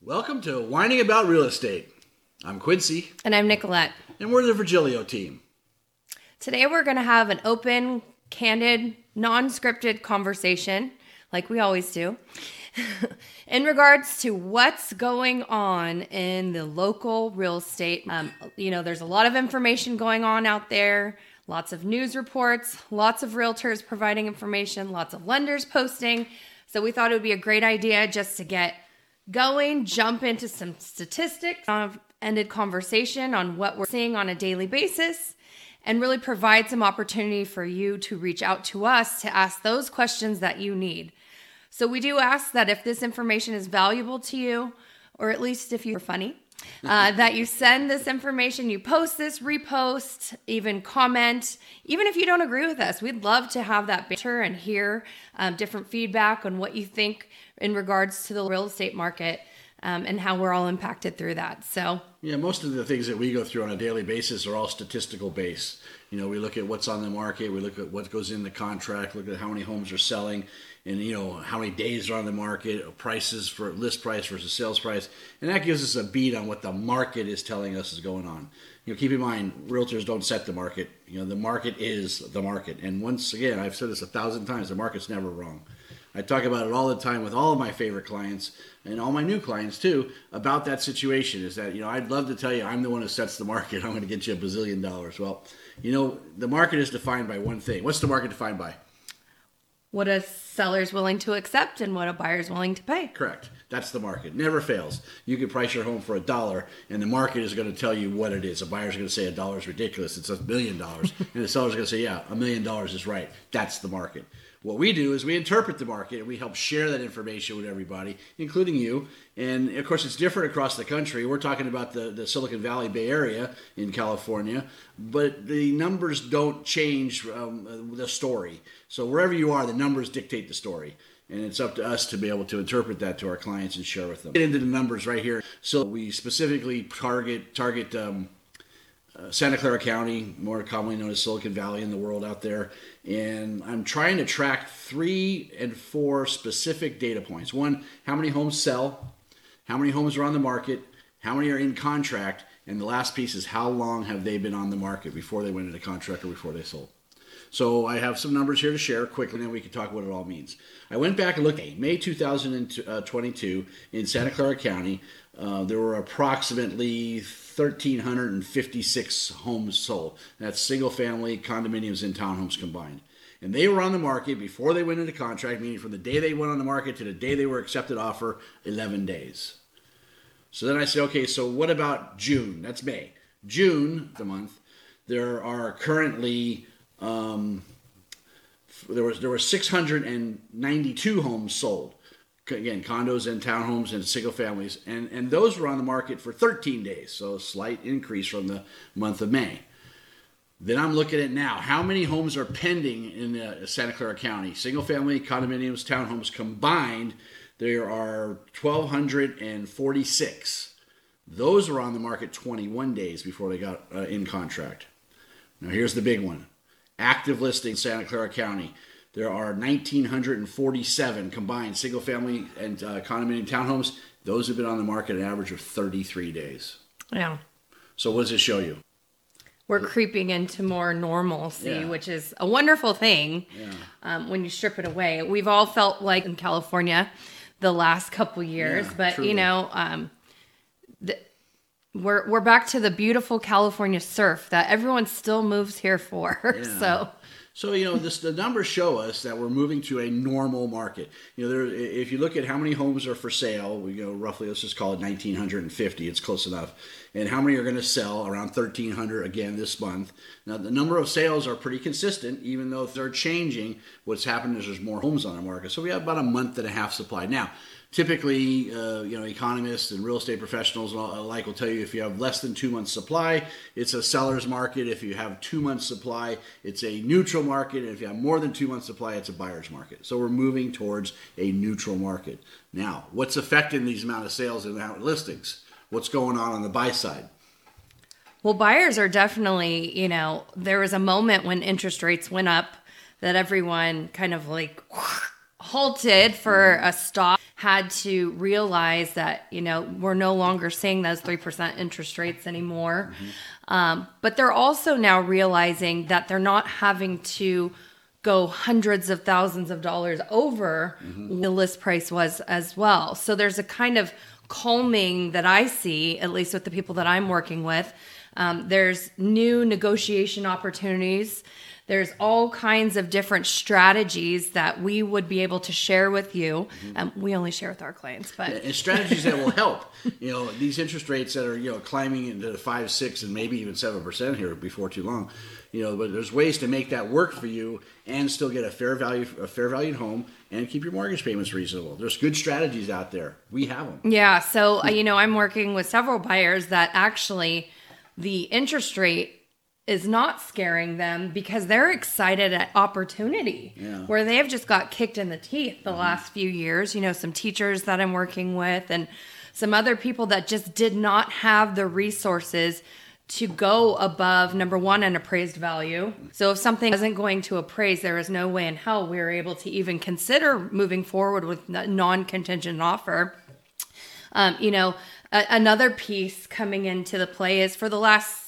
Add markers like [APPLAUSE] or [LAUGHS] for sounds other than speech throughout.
Welcome to Whining About Real Estate. I'm Quincy, And I'm Nicolette. and we're the Virgilio team. Today we're going to have an open, candid, non scripted conversation, like we always do, [LAUGHS] in regards to what's going on in the local real estate. Um, you know, there's a lot of information going on out there, lots of news reports, lots of realtors providing information, lots of lenders posting. So we thought it would be a great idea just to get going, jump into some statistics, of ended conversation on what we're seeing on a daily basis, and really provide some opportunity for you to reach out to us to ask those questions that you need. So we do ask that if this information is valuable to you, or at least if you're funny, [LAUGHS] uh, that you send this information, you post this, repost, even comment. Even if you don't agree with us, we'd love to have that banter and hear um, different feedback on what you think in regards to the real estate market um, and how we're all impacted through that. So, Yeah, most of the things that we go through on a daily basis are all statistical based. You know, we look at what's on the market, we look at what goes in the contract, look at how many homes are selling, and you know how many days are on the market, prices for list price versus sales price, and that gives us a beat on what the market is telling us is going on. You know, keep in mind, realtors don't set the market. You know, the market is the market, and once again, I've said this a thousand times: the market's never wrong. I talk about it all the time with all of my favorite clients and all my new clients too about that situation. Is that you know I'd love to tell you I'm the one who sets the market. [LAUGHS] I'm going to get you a bazillion dollars. Well, you know the market is defined by one thing. What's the market defined by? what a seller's willing to accept and what a buyer's willing to pay. Correct. That's the market. Never fails. You can price your home for a dollar, and the market is going to tell you what it is. A buyer's going to say a dollar is ridiculous. It's a million dollars, [LAUGHS] and the seller's going to say, yeah, a million dollars is right. That's the market. What we do is we interpret the market and we help share that information with everybody, including you. And of course, it's different across the country. We're talking about the, the Silicon Valley Bay Area in California, but the numbers don't change um, the story. So wherever you are, the numbers dictate the story. And it's up to us to be able to interpret that to our clients and share with them. Get into the numbers right here. So we specifically target target um, uh, Santa Clara County, more commonly known as Silicon Valley in the world out there. And I'm trying to track three and four specific data points. One, how many homes sell, how many homes are on the market, how many are in contract, and the last piece is how long have they been on the market before they went into contract or before they sold. So I have some numbers here to share quickly, and then we can talk what it all means. I went back and looked at May 2022 in Santa Clara County. Uh, there were approximately 1,356 homes sold. That's single family, condominiums, and townhomes combined. And they were on the market before they went into contract, meaning from the day they went on the market to the day they were accepted offer, 11 days. So then I said, okay, so what about June? That's May. June, the month, there are currently um, there was there were 692 homes sold. Again, condos and townhomes and single families, and and those were on the market for 13 days, so a slight increase from the month of May. Then I'm looking at now how many homes are pending in uh, Santa Clara County, single family, condominiums, townhomes combined. There are 1,246. Those were on the market 21 days before they got uh, in contract. Now here's the big one active listing Santa Clara County. There are 1,947 combined single family and uh, condominium townhomes. Those have been on the market an average of 33 days. Yeah. So, what does it show you? We're creeping into more normalcy, Yeah. which is a wonderful thing Yeah. um, when you strip it away. We've all felt like in California the last couple years, Yeah, but truly. you know, um, the, we're we're back to the beautiful California surf that everyone still moves here for. [LAUGHS] so So you know, this, the numbers show us that we're moving to a normal market. You know, there, if you look at how many homes are for sale, we go roughly. Let's just call it 1,950. It's close enough. And how many are going to sell? Around 1,300 again this month. Now, the number of sales are pretty consistent, even though they're changing. What's happened is there's more homes on the market. So we have about a month and a half supply now. Typically, uh, you know, economists and real estate professionals alike will tell you if you have less than two months supply, it's a seller's market. If you have two months supply, it's a neutral market. And if you have more than two months supply, it's a buyer's market. So we're moving towards a neutral market. Now, what's affecting these amount of sales and amount of listings? What's going on on the buy side? Well, buyers are definitely, you know, there was a moment when interest rates went up that everyone kind of like [LAUGHS] halted for a stop. Had to realize that you know we're no longer seeing those three percent interest rates anymore. Um, but they're also now realizing that they're not having to go hundreds of thousands of dollars over the list price was as well. So there's a kind of calming that I see, at least with the people that I'm working with. Um, there's new negotiation opportunities. There's all kinds of different strategies that we would be able to share with you. Um, we only share with our clients, but and strategies that will [LAUGHS] help. You know, these interest rates that are you know climbing into the five, six, and maybe even seven percent here before too long. You know, but there's ways to make that work for you and still get a fair value, a fair valued home, and keep your mortgage payments reasonable. There's good strategies out there. We have them. Yeah. So, uh, you know, I'm working with several buyers that actually the interest rate is not scaring them because they're excited at opportunity Yeah. where they have just got kicked in the teeth the last few years. You know, some teachers that I'm working with and some other people that just did not have the resources to go above number one an appraised value. So if something isn't going to appraise, there is no way in hell we are able to even consider moving forward with a non-contingent offer. Um, you know, a- another piece coming into the play is for the last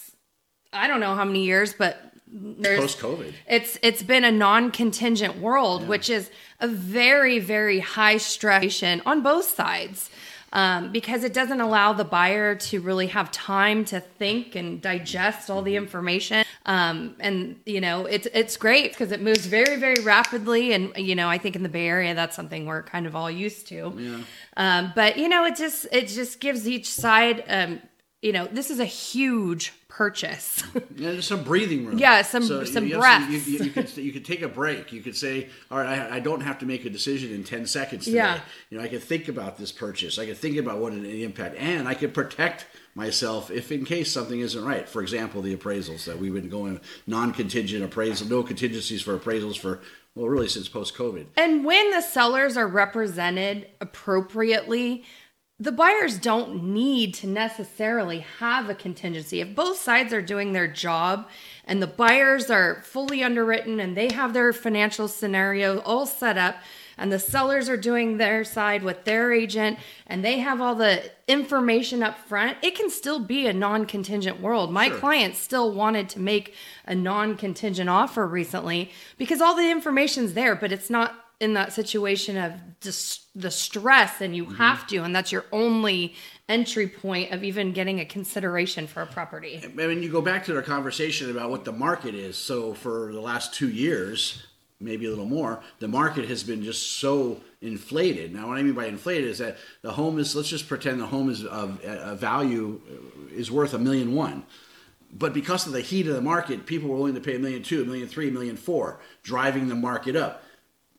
I don't know how many years, but there's Post COVID. it's it's been a non-contingent world, which is a very very high stress on both sides. Um, because it doesn't allow the buyer to really have time to think and digest all the information. Um, and you know, it's it's great because it moves very very rapidly. And you know, I think in the Bay Area, that's something we're kind of all used to. Yeah. Um, but you know, it just it just gives each side. Um, you know, this is a huge purchase. [LAUGHS] Yeah, there's some breathing room. Yeah, some- you- some you breaths. you, you, you could you could take a break. You could say, "All right, I, I don't have to make a decision in ten seconds today. Yeah. You know, I can think about this purchase. I can think about what an impact, and I can protect myself if in case something isn't right. For example, the appraisals that we've been going non-contingent appraisal, no contingencies for appraisals for well, really since post-COVID. And when the sellers are represented appropriately, the buyers don't need to necessarily have a contingency. If both sides are doing their job and the buyers are fully underwritten and they have their financial scenario all set up, and the sellers are doing their side with their agent and they have all the information up front, it can still be a non contingent world. My Sure. client still wanted to make a non contingent offer recently because all the information's there, but it's not in that situation of dis- the stress and you mm-hmm. have to, and that's your only entry point of even getting a consideration for a property. I mean, you go back to our conversation about what the market is. So for the last two years, maybe a little more, the market has been just so inflated. Now, what I mean by inflated is that the home is. Let's just pretend the home is of a value uh, is worth a million one. But because of the heat of the market, people were willing to pay a million two, a million three, a million four, driving the market up.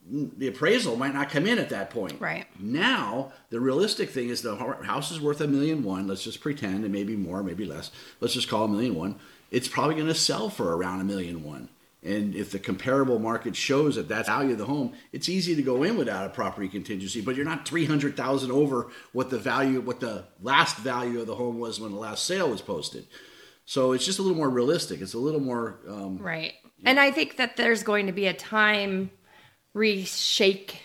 The appraisal might not come in at that point. Right. Now, the realistic thing is the house is worth a million one. Let's just pretend it may be more, maybe less. Let's just call a million one. It's probably going to sell for around a million one. And if the comparable market shows that that's value of the home, it's easy to go in without a property contingency. But you're not three hundred thousand over what the value, what the last value of the home was when the last sale was posted. So it's just a little more realistic. It's a little more. Um, Right. And I think that there's going to be a time reshake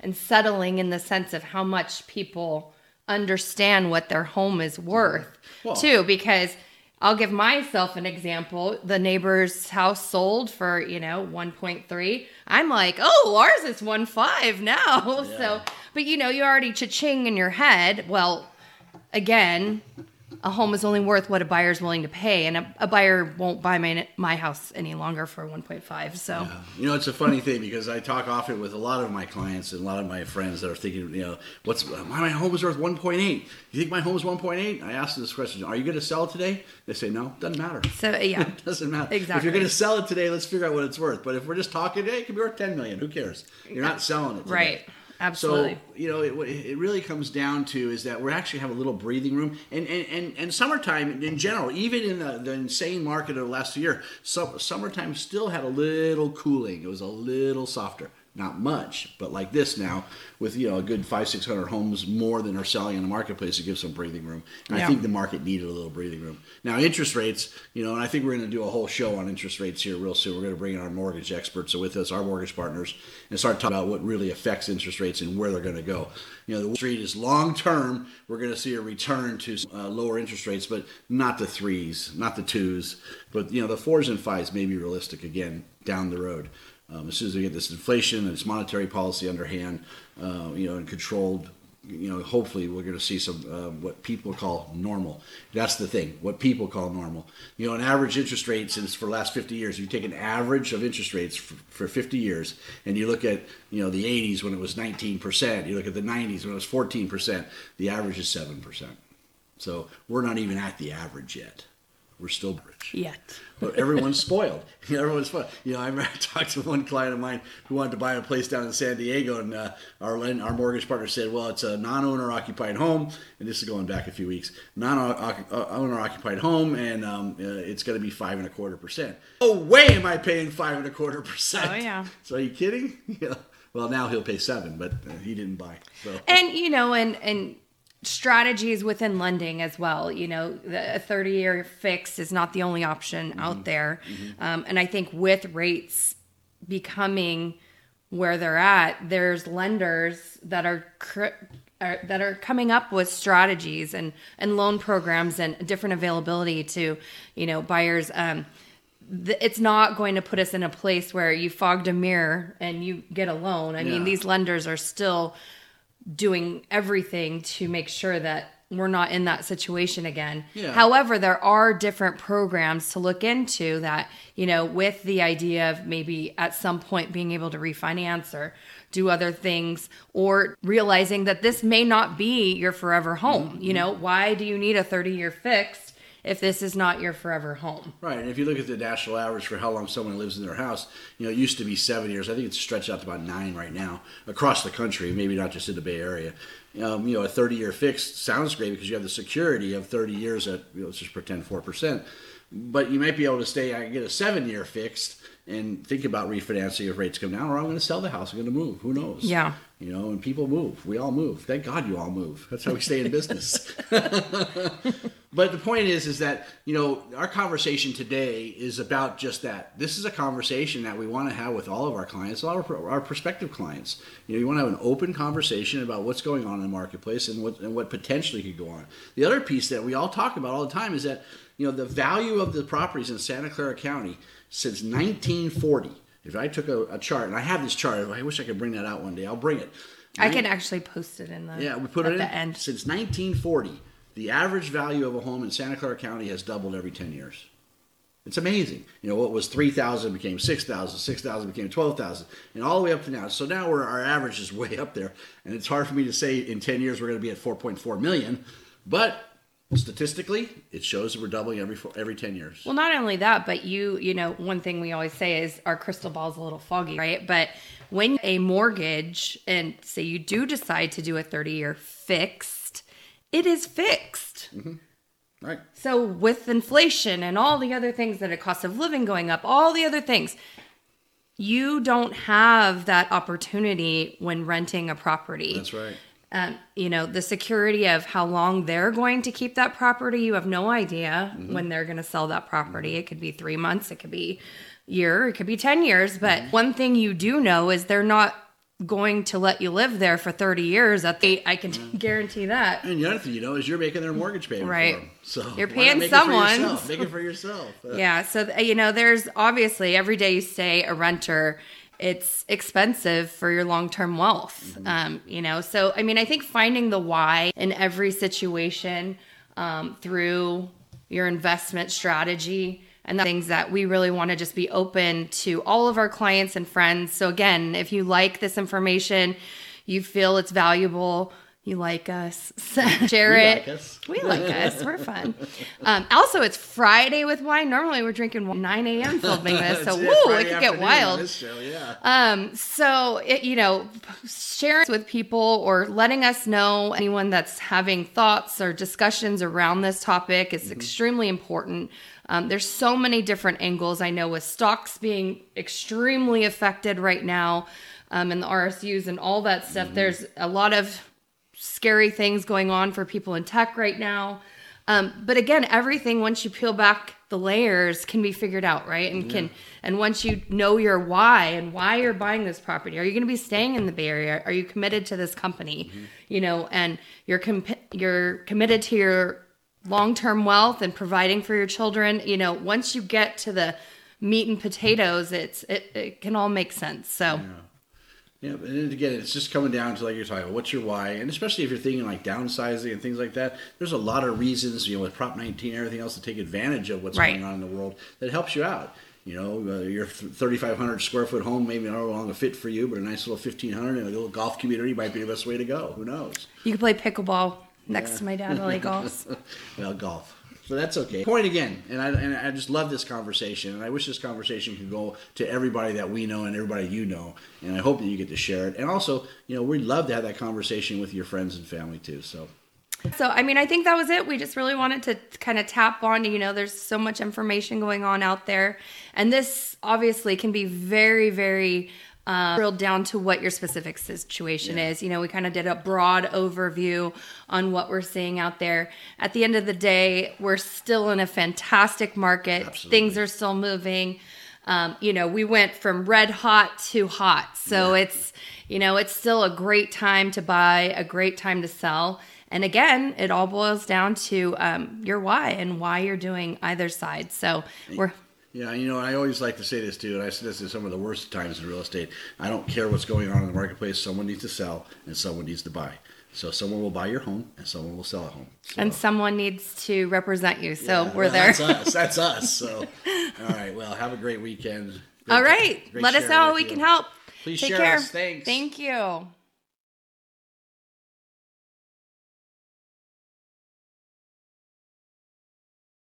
and settling in the sense of how much people understand what their home is worth Well- too because I'll give myself an example. The neighbor's house sold for, you know, 1.3. I'm like, oh, ours is 1.5 [LAUGHS] now. [LAUGHS] So, but you know, you already cha-ching in your head. Well, again, a home is only worth what a buyer's willing to pay, and a, a buyer won't buy my my house any longer for 1.5. So, You know, it's a funny thing because I talk often with a lot of my clients and a lot of my friends that are thinking, you know, what's my home is worth 1.8. You think my home is 1.8? I ask them this question: Are you going to sell today? They say no. Doesn't matter. so uh, yeah, [LAUGHS] it Doesn't matter. Exactly. If you're going to sell it today, let's figure out what it's worth. But if we're just talking, hey, it could be worth 10 million. Who cares? You're not selling it. Today. right, absolutely. So you know, it, it really comes down to is that we actually have a little breathing room, and and, and, and summertime in general, even in the, the insane market of last year, summertime still had a little cooling. It was a little softer. Not much, but like this now, with you know a good five six hundred homes more than are selling in the marketplace, it gives some breathing room. And I think the market needed a little breathing room. Now interest rates, you know, and I think we're going to do a whole show on interest rates here real soon. We're going to bring in our mortgage experts with us, our mortgage partners, and start talking about what really affects interest rates and where they're going to go. You know, the street is long term. We're going to see a return to uh, lower interest rates, but not the threes, not the twos, but you know the fours and fives may be realistic again down the road. Um, as soon as we get this inflation and this monetary policy underhand, uh, you know, and controlled, you know, hopefully we're going to see some uh, what people call normal. That's the thing, what people call normal. You know, an average interest rate since for the last 50 years, you take an average of interest rates for, for 50 years, and you look at, you know, the 80s when it was 19%, you look at the 90s when it was 14%, the average is 7%. So we're not even at the average yet. We're still rich Yet. but everyone's spoiled. [LAUGHS] You know, everyone's spoiled. You know, I remember [LAUGHS] I talked to one client of mine who wanted to buy a place down in San Diego, and uh, our lend, our mortgage partner said, "Well, it's a non-owner occupied home, and this is going back a few weeks. Non-owner occupied home, and um, uh, it's going to be five and a quarter percent. Oh, way am I paying five and a quarter percent? Oh, yeah. [LAUGHS] So are you kidding? Yeah. Well, now he'll pay seven, but uh, he didn't buy. So And you know, and and strategies within lending as well. You know, the, a thirty-year fix is not the only option Mm-hmm. out there. Um, and I think with rates becoming where they're at, there's lenders that are. Cr- are, that are coming up with strategies and, and loan programs and different availability to you know buyers um, th- it's not going to put us in a place where you fogged a mirror and you get a loan. I mean, these lenders are still doing everything to make sure that we're not in that situation again. Yeah. However, there are different programs to look into that, you know, with the idea of maybe at some point being able to refinance or do other things or realizing that this may not be your forever home. You mm-hmm. know, why do you need a 30 year fixed if this is not your forever home? Right, and if you look at the national average for how long someone lives in their house, you know, it used to be seven years. I think it's stretched out to about nine right now across the country, maybe not just in the Bay Area. Um, you know, a 30 year fix sounds great because you have the security of 30 years at, you know, let's just pretend 4%. But you might be able to stay, I can get a seven year fixed and think about refinancing if rates come down, or I'm going to sell the house, I'm going to move. Who knows? Yeah. You know, and people move. We all move. Thank God you all move. That's how we stay in business. [LAUGHS] But the point is, is that you know our conversation today is about just that. This is a conversation that we want to have with all of our clients, all our, our prospective clients. You know, you want to have an open conversation about what's going on in the marketplace and what and what potentially could go on. The other piece that we all talk about all the time is that you know the value of the properties in Santa Clara County since 1940. If I took a, a chart, and I have this chart, I wish I could bring that out one day. I'll bring it. I can actually post it in the Yeah, we put at it the end. Since 1940, the average value of a home in Santa Clara County has doubled every 10 years. It's amazing. You know, what was 3,000 became 6,000, 6,000 became 12,000, and all the way up to now. So now we're, our average is [LAUGHS] way up there. And it's hard for me to say in 10 years we're going to be at 4.4 million, but statistically, it shows that we're doubling every, every 10 years. Well, not only that, but you, you know, one thing we always say is our crystal ball is a little foggy, right? But when a mortgage and say you do decide to do a 30 year fixed, it is fixed. Mm-hmm. Right. So with inflation and all the other things that a cost of living going up, all the other things, you don't have that opportunity when renting a property. That's right. um, you know the security of how long they're going to keep that property you have no idea mm-hmm. when they're going to sell that property mm-hmm. it could be three months it could be year it could be 10 years but one thing you do know is they're not going to let you live there for 30 years at the, i can guarantee that And the other thing you know is you're making their mortgage payment Right. for them. So You're paying make it for someone's. Make it for yourself. [LAUGHS] Uh, yeah so you know there's obviously every day you stay a renter it's expensive for your long-term wealth um, you know so i mean i think finding the why in every situation um, through your investment strategy and the things that we really want to just be open to all of our clients and friends so again if you like this information you feel it's valuable you like us [LAUGHS] share We it like us. we like us. We're fun. Um, also, it's Friday with wine. Normally, we're drinking 9 a.m. filming this, so [LAUGHS] woo, Friday it could get wild. Show, yeah. Um, so it, you know, sharing with people or letting us know anyone that's having thoughts or discussions around this topic is extremely important. Um, there's so many different angles. I know with stocks being extremely affected right now. um, and the RSUs and all that stuff. There's a lot of scary things going on for people in tech right now. Um, but again, everything once you peel back the layers can be figured out, right? And can and once you know your why and why you're buying this property, are you going to be staying in the Bay Area? Are you committed to this company? You know, and you're com- you're committed to your long term wealth and providing for your children. You know, once you get to the meat and potatoes, it's it, it can all make sense. So. Yeah, and again, it's just coming down to like you're talking about what's your why, and especially if you're thinking like downsizing and things like that. There's a lot of reasons, you know, with Prop 19 and everything else, to take advantage of what's Right. going on in the world that helps you out. You know, uh, your 3,500 square foot home maybe not long a fit for you, but a nice little 1,500 in a little golf community might be the best way to go. Who knows? You can play pickleball next to my dad while he golfs. [LAUGHS] well, golf. So that's okay. Point again, and I and I just love this conversation, and I wish this conversation could go to everybody that we know and everybody you know, and I hope that you get to share it. And also, you know, we'd love to have that conversation with your friends and family too. So So, I mean, I think that was it. We just really wanted to kind of tap on, you know, there's so much information going on out there. And this obviously can be very, very uh, drilled down to what your specific situation is. You know, we kind of did a broad overview on what we're seeing out there. At the end of the day, we're still in a fantastic market, Absolutely. things are still moving. Um, you know, we went from red hot to hot. So it's, you know, it's still a great time to buy, a great time to sell. And again, it all boils down to um, your why and why you're doing either side. So we're, Yeah, you know, I always like to say this too, and I say this in some of the worst times in real estate. I don't care what's going on in the marketplace. Someone needs to sell, and someone needs to buy. So someone will buy your home, and someone will sell a home. So, and someone needs to represent you. So yeah, we're well, there. That's us. [LAUGHS] That's us. So, all right. Well, have a great weekend. Great All right. great Let us know how we you. can help. Please Take share care. us. Thanks. Thank you.